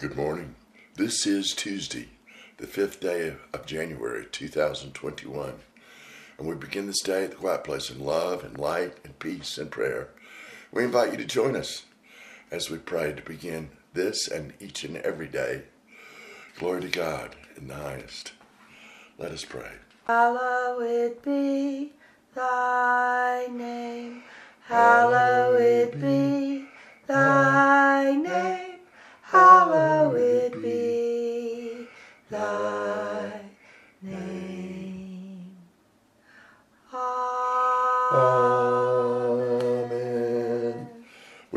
Good morning. This is Tuesday, the fifth day of January 2021. And we begin this day at the quiet place in love and light and peace and prayer. We invite you to join us as we pray to begin this and each and every day. Glory to God in the highest. Let us pray. Hallowed be thy name. Hallowed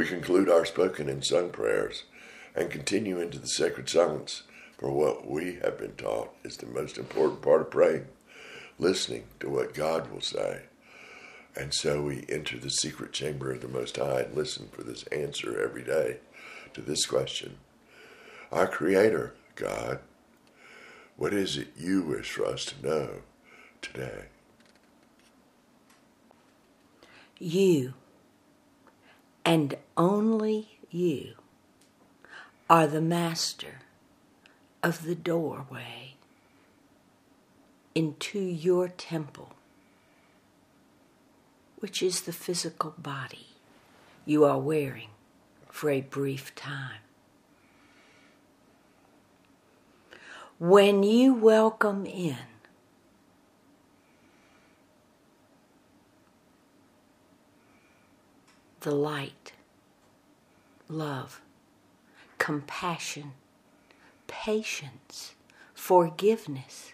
We conclude our spoken and sung prayers and continue into the sacred silence for what we have been taught is the most important part of praying, listening to what God will say. And so we enter the secret chamber of the Most High and listen for this answer every day to this question Our Creator, God, what is it you wish for us to know today? You, and only you, are the master of the doorway into your temple, which is the physical body you are wearing for a brief time. When you welcome in the light, love, compassion, patience, forgiveness,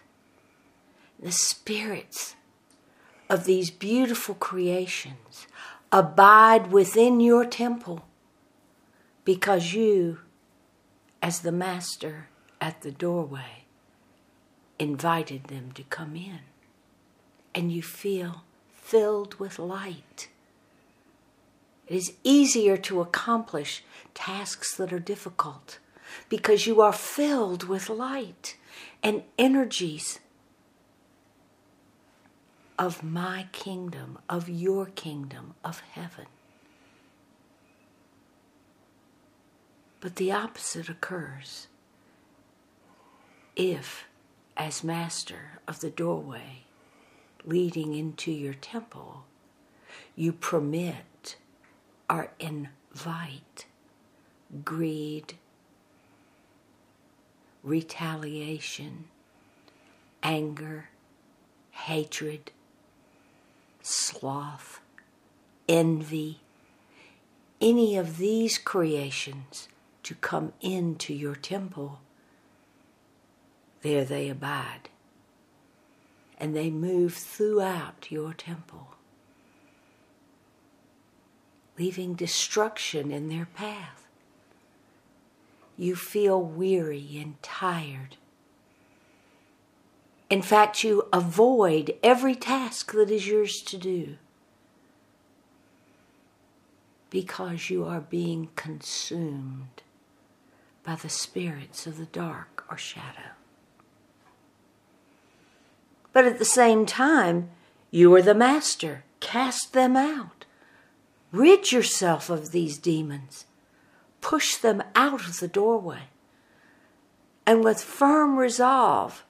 the spirits of these beautiful creations abide within your temple because you, as the master at the doorway, invited them to come in. And you feel filled with light. It is easier to accomplish tasks that are difficult because you are filled with light and energies of my kingdom, of your kingdom, of heaven. But the opposite occurs if, as master of the doorway leading into your temple, you permit or invite greed, retaliation, anger, hatred, sloth, envy, any of these creations to come into your temple, there they abide. And they move throughout your temple, leaving destruction in their path. You feel weary and tired. In fact, you avoid every task that is yours to do because you are being consumed by the spirits of the dark or shadow. But at the same time, you are the master. Cast them out. Rid yourself of these demons. Push them out of the doorway. And with firm resolve,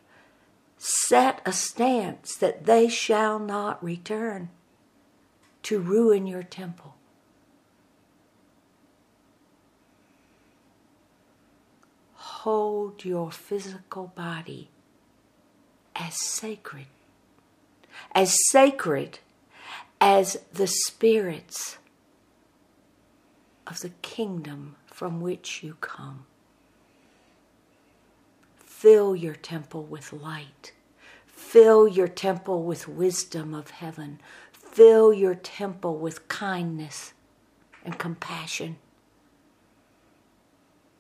set a stance that they shall not return to ruin your temple. Hold your physical body as sacred, as sacred as the spirits of the kingdom from which you come. Fill your temple with light. Fill your temple with wisdom of heaven. Fill your temple with kindness and compassion.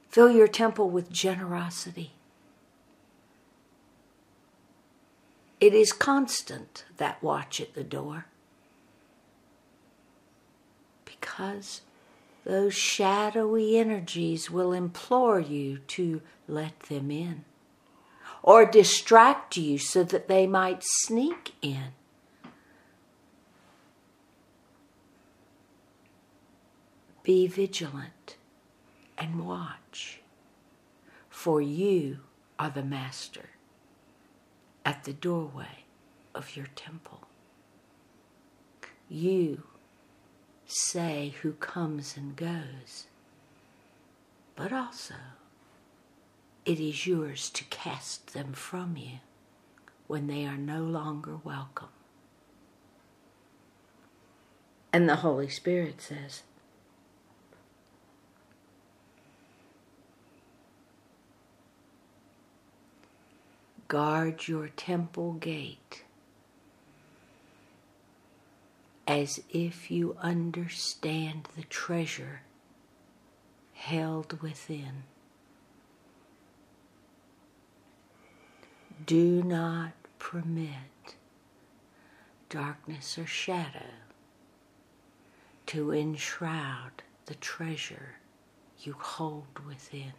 Fill your temple with generosity. It is constant, that watch at the door, because those shadowy energies will implore you to let them in or distract you so that they might sneak in. Be vigilant and watch. for you are the master at the doorway of your temple. You say who comes and goes, but also it is yours to cast them from you when they are no longer welcome. And the Holy Spirit says, Guard your temple gate as if you understand the treasure held within. Do not permit darkness or shadow to enshroud the treasure you hold within.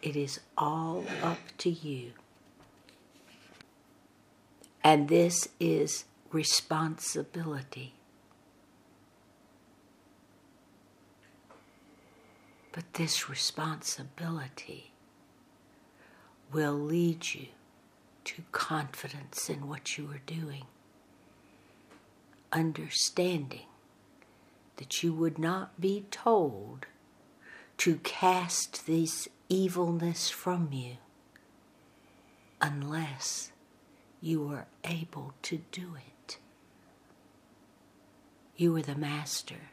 It is all up to you. And this is responsibility. But this responsibility will lead you to confidence in what you are doing, understanding that you would not be told to cast this evilness from you unless you are able to do it. You are the master.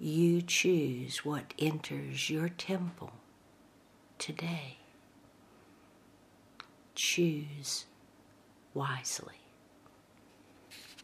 You choose what enters your temple today. Choose wisely.